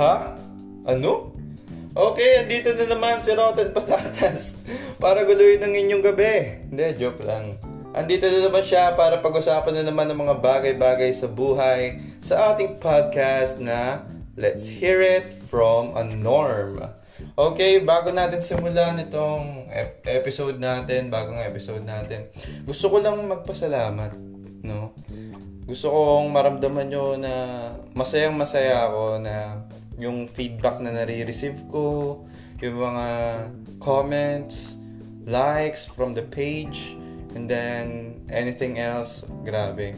Ha? Ano? Okay, andito na naman si Rotten Patatas para guluhin ang inyong gabi. Hindi, joke lang. Andito na naman siya para pag-usapan na naman ng mga bagay-bagay sa buhay sa ating podcast na Let's Hear It From a Norm. Okay, bago natin simulan itong ep- episode natin, bagong episode natin, gusto ko lang magpasalamat, no? Gusto kong maramdaman nyo na masayang masaya ako na yung feedback na nare-receive ko, yung mga comments, likes from the page, and then anything else, grabe.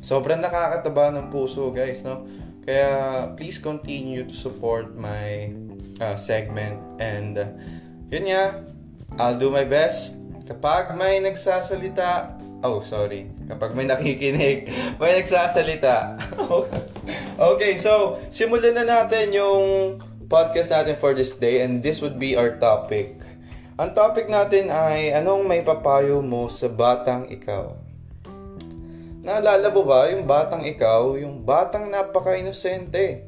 Sobrang nakakataba ng puso, guys, no? Kaya please continue to support my uh, segment and uh, yun nga, I'll do my best. Kapag may nagsasalita, oh sorry, kapag may nakikinig, may nagsasalita. okay, so simulan na natin yung podcast natin for this day and this would be our topic. Ang topic natin ay anong may papayo mo sa batang ikaw? Naalala mo ba yung batang ikaw, yung batang napaka-inosente?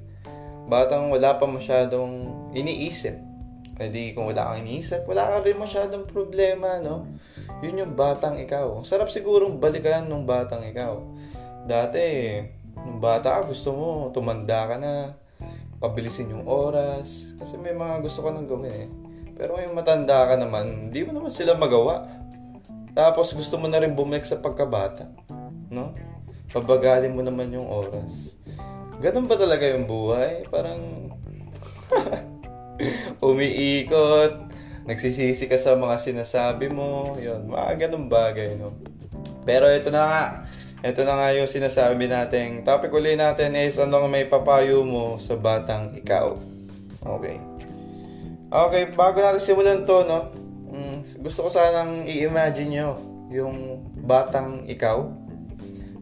Batang wala pa masyadong iniisip. Hindi kung wala kang iniisip, wala ka rin masyadong problema, no? Yun yung batang ikaw. Ang sarap sigurong balikan nung batang ikaw. Dati, nung bata ka, gusto mo, tumanda ka na, pabilisin yung oras, kasi may mga gusto ka nang gawin eh. Pero ngayon matanda ka naman, hindi mo naman sila magawa. Tapos gusto mo na rin bumalik sa pagkabata. No? Pabagalin mo naman yung oras. Ganun ba talaga yung buhay? Parang umiikot, nagsisisi ka sa mga sinasabi mo, yun, mga ganun bagay, no? Pero ito na nga, ito na nga yung sinasabi natin. Topic uli natin is ano may papayo mo sa batang ikaw. Okay. Okay, bago natin simulan to, no? Mm, gusto ko sanang i-imagine nyo yung batang ikaw.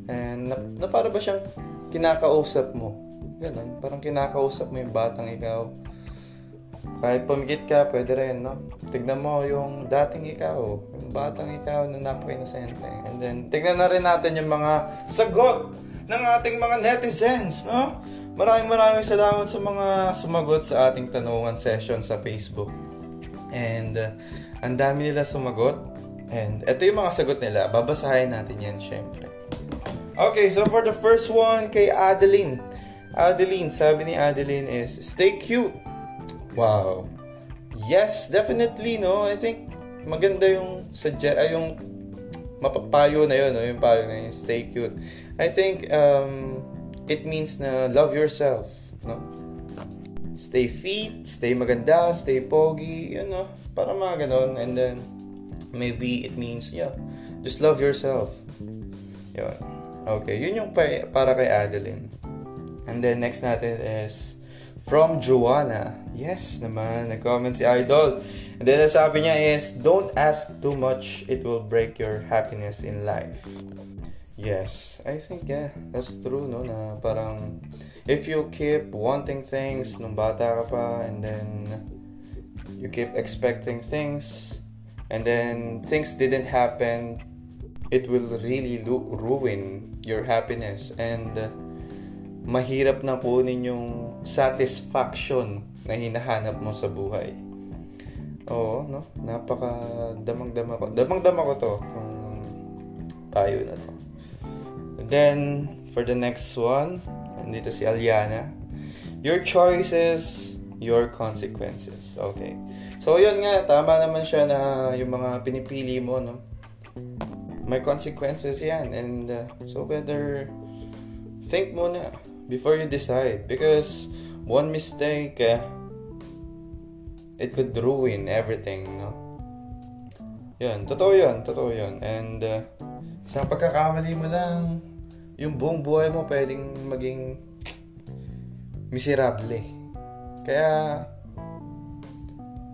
And na, na para ba siyang kinakausap mo? Ganun, parang kinakausap mo yung batang ikaw. Kahit pumikit ka, pwede rin, no? Tignan mo yung dating ikaw, yung batang ikaw na napaka-inosente. And then, tignan na rin natin yung mga sagot ng ating mga netizens, no? Maraming maraming salamat sa mga sumagot sa ating tanungan session sa Facebook. And, uh, ang dami nila sumagot. And, ito yung mga sagot nila. Babasahin natin yan, syempre. Okay, so for the first one, kay Adeline. Adeline, sabi ni Adeline is, stay cute. Wow. Yes, definitely, no? I think maganda yung suggest, ay yung mapapayo na yun, no? Yung payo na yun, stay cute. I think um, it means na love yourself, no? Stay fit, stay maganda, stay pogi, yun, no? Para mga ganon. And then, maybe it means, yeah, just love yourself. Yun. Okay, yun yung pa- para kay Adeline. And then, next natin is from Joanna. Yes naman, nag-comment si Idol. And then, ang sabi niya is, don't ask too much, it will break your happiness in life. Yes, I think, yeah, that's true, no? Na parang, if you keep wanting things nung bata ka pa, and then, you keep expecting things, and then, things didn't happen, it will really lu- ruin your happiness. And, uh, mahirap na kunin yung satisfaction na hinahanap mo sa buhay. Oo, no? Napaka damang-dama ko. Damang-dama ko to, itong payo na to. And then, for the next one, nandito si Aliana. Your choices, your consequences. Okay. So, yun nga, tama naman siya na yung mga pinipili mo, no? May consequences yan. And, uh, so better think muna before you decide. Because, one mistake, uh, it could ruin everything, no? Yun, totoo yun, totoo yun. And, uh, sa pagkakamali mo lang, yung buong buhay mo pwedeng maging miserable. Kaya,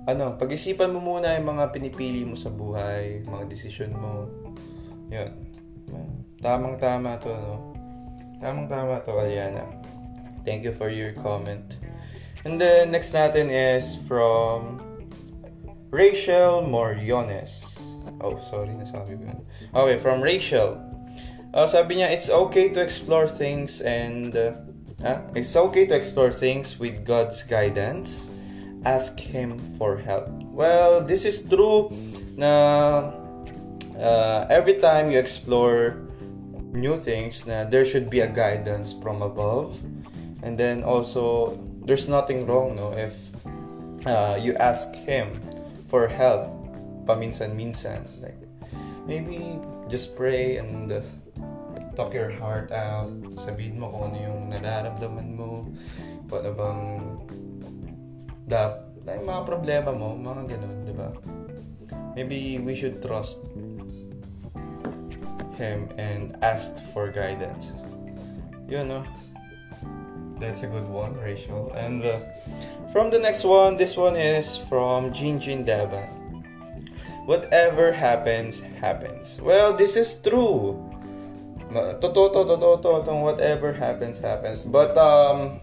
ano, pag-isipan mo muna yung mga pinipili mo sa buhay, mga desisyon mo. Yun. Tamang-tama to, no? Tamang-tama to, Aliana. Thank you for your comment. And then, next natin is from Rachel Moriones. Oh, sorry, nasabi ko yun. Okay, from Rachel. Uh, sabi niya, it's okay to explore things and uh, Huh? It's okay to explore things with God's guidance. Ask Him for help. Well, this is true na uh, every time you explore new things na there should be a guidance from above. And then also, there's nothing wrong no if uh, you ask Him for help paminsan-minsan. Like, maybe just pray and uh, talk your heart out. Sabihin mo kung ano yung nararamdaman mo. Kung ano bang dap, yung mga problema mo, mga ganun, di ba? Maybe we should trust him and ask for guidance. Yun, no? That's a good one, Rachel. And uh, from the next one, this one is from Jinjin Daban. Whatever happens, happens. Well, this is true totoo to, totoo to, itong whatever happens, happens. But, um,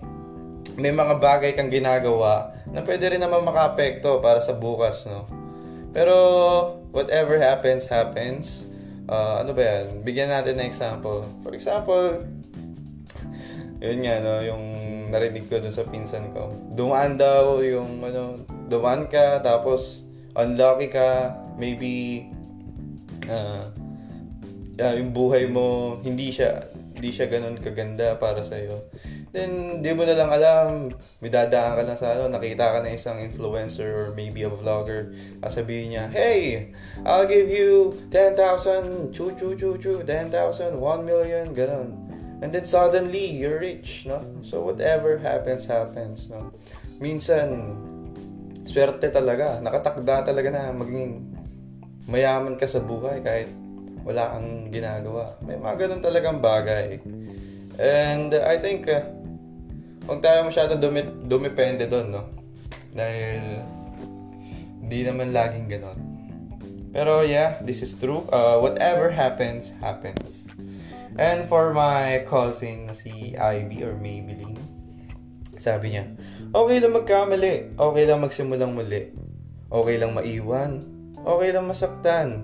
may mga bagay kang ginagawa na pwede rin naman makaapekto para sa bukas, no? Pero, whatever happens, happens. Uh, ano ba yan? Bigyan natin ng example. For example, yun nga, no? Yung narinig ko dun sa pinsan ko. Dumaan daw yung, ano, dumaan ka, tapos, unlucky ka, maybe, uh, uh, yung buhay mo hindi siya hindi siya ganun kaganda para sa iyo. Then di mo na lang alam, may dadaan ka lang sa ano, nakita ka na isang influencer or maybe a vlogger, sasabihin niya, "Hey, I'll give you 10,000, chu chu chu chu, 10,000, 1 million, ganun." And then suddenly you're rich, no? So whatever happens happens, no? Minsan swerte talaga, nakatakda talaga na maging mayaman ka sa buhay kahit wala kang ginagawa. May mga ganun talagang bagay. And I think, uh, huwag tayo masyadong dumi- dumipende doon, no? Dahil, hindi naman laging ganun. Pero yeah, this is true. Uh, whatever happens, happens. And for my cousin si Ivy or Maybelline, sabi niya, okay lang magkamali, okay lang magsimulang muli, okay lang maiwan, okay lang masaktan,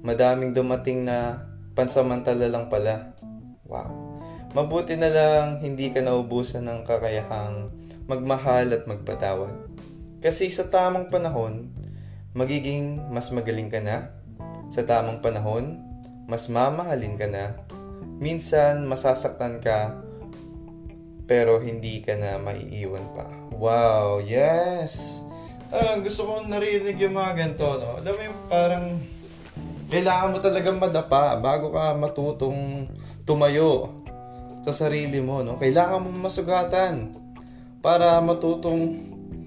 madaming dumating na pansamantala lang pala. Wow. Mabuti na lang hindi ka naubusan ng kakayahang magmahal at magpatawad. Kasi sa tamang panahon, magiging mas magaling ka na. Sa tamang panahon, mas mamahalin ka na. Minsan, masasaktan ka, pero hindi ka na maiiwan pa. Wow, yes! Ah, gusto kong naririnig yung mga ganito, no? Alam mo yung parang kailangan mo talagang madapa bago ka matutong tumayo sa sarili mo, no? Kailangan mo masugatan para matutong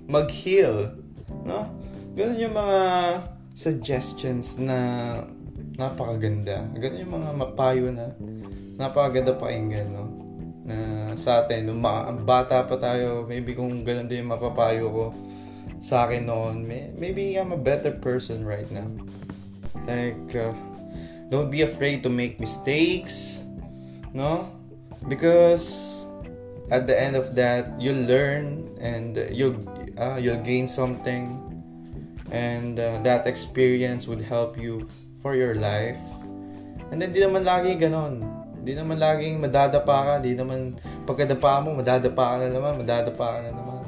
mag-heal, no? Ganun yung mga suggestions na napakaganda. Ganun yung mga mapayo na napakaganda pakinggan, no? Na sa atin, nung bata pa tayo, maybe kung ganun din yung mapapayo ko sa akin noon, maybe I'm a better person right now. Like, uh, don't be afraid to make mistakes, no? Because at the end of that, you'll learn and you'll uh, you'll gain something, and uh, that experience would help you for your life. And then, di naman lagi ganon. Di naman laging madadapa ka, di naman pagkadapa mo, madadapa ka na naman, madadapa ka na naman.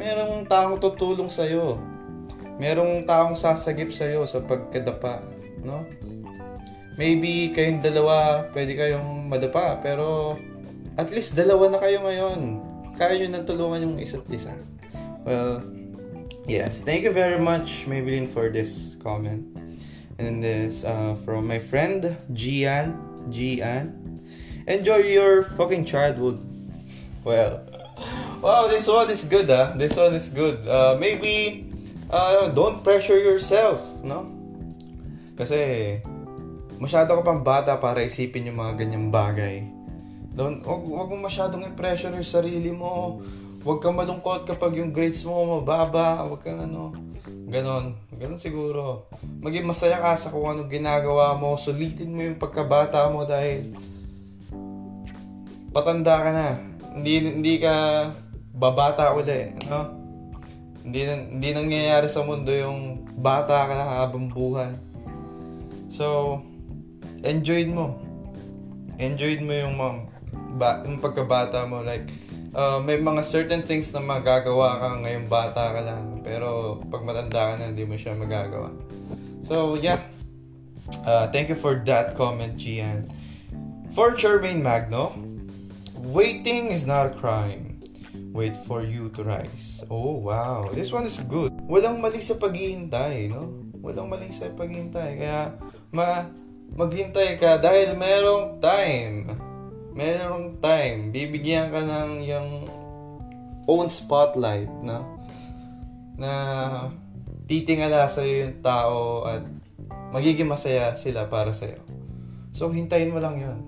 Merong taong tutulong sa'yo. Merong taong sasagip sa'yo sa pagkadapa no? Maybe kayong dalawa, pwede kayong madapa, pero at least dalawa na kayo ngayon. Kaya nyo nang tulungan yung isa't isa. Well, yes. Thank you very much, Maybelline, for this comment. And this uh, from my friend, Gian. Gian. Enjoy your fucking childhood. Well, wow, this one is good, ah. This one is good. Uh, maybe, uh, don't pressure yourself, no? Kasi, masyado ka pang bata para isipin yung mga ganyang bagay. Don't, wag, wag mo masyadong i-pressure yung sarili mo. Huwag kang malungkot kapag yung grades mo mababa. Huwag kang ano, ganon. Ganon siguro. Maging masaya ka sa kung ano ginagawa mo. Sulitin mo yung pagkabata mo dahil patanda ka na. Hindi, hindi ka babata uli. No? Hindi, hindi nangyayari sa mundo yung bata ka na habang buhay. So, enjoy mo. Enjoy mo yung mga ba, yung pagkabata mo, like, uh, may mga certain things na magagawa ka ngayong bata ka lang. Pero pag matanda ka na, hindi mo siya magagawa. So, yeah. Uh, thank you for that comment, Gian. For Charmaine Magno, waiting is not a crime. Wait for you to rise. Oh, wow. This one is good. Walang mali sa paghihintay, no? Walang mali sa paghihintay. Kaya, ma maghintay ka dahil merong time merong time, bibigyan ka ng yung own spotlight, no? Na titingala sa yung tao at magiging masaya sila para sa iyo. So, hintayin mo lang yun,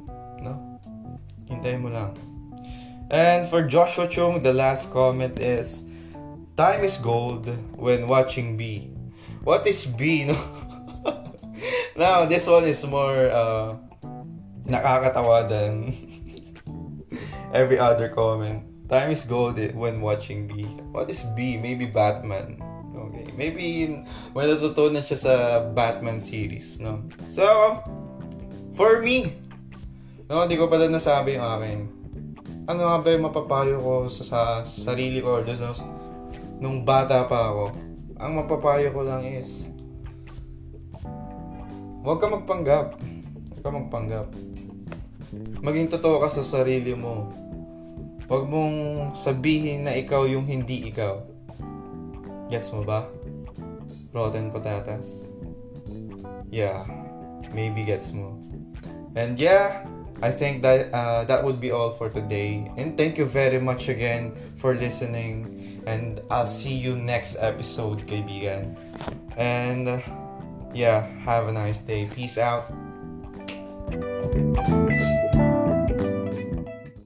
no? Hintayin mo lang. And for Joshua Chung, the last comment is, Time is gold when watching B. What is B, no? Now, this one is more uh, nakakatawa than every other comment. Time is gold when watching B. What is B? Maybe Batman. Okay. Maybe may natutunan siya sa Batman series, no? So, for me, no, hindi ko pala nasabi yung akin. Ano nga ba yung mapapayo ko sa, sa sarili ko or sa, nung bata pa ako? Ang mapapayo ko lang is, huwag ka magpanggap. Huwag ka magpanggap. Maging totoo ka sa sarili mo Huwag mong sabihin na ikaw yung hindi ikaw. Gets mo ba? Rotten patatas. Yeah, maybe gets mo. And yeah, I think that uh, that would be all for today. And thank you very much again for listening. And I'll see you next episode, kaibigan. And uh, yeah, have a nice day. Peace out.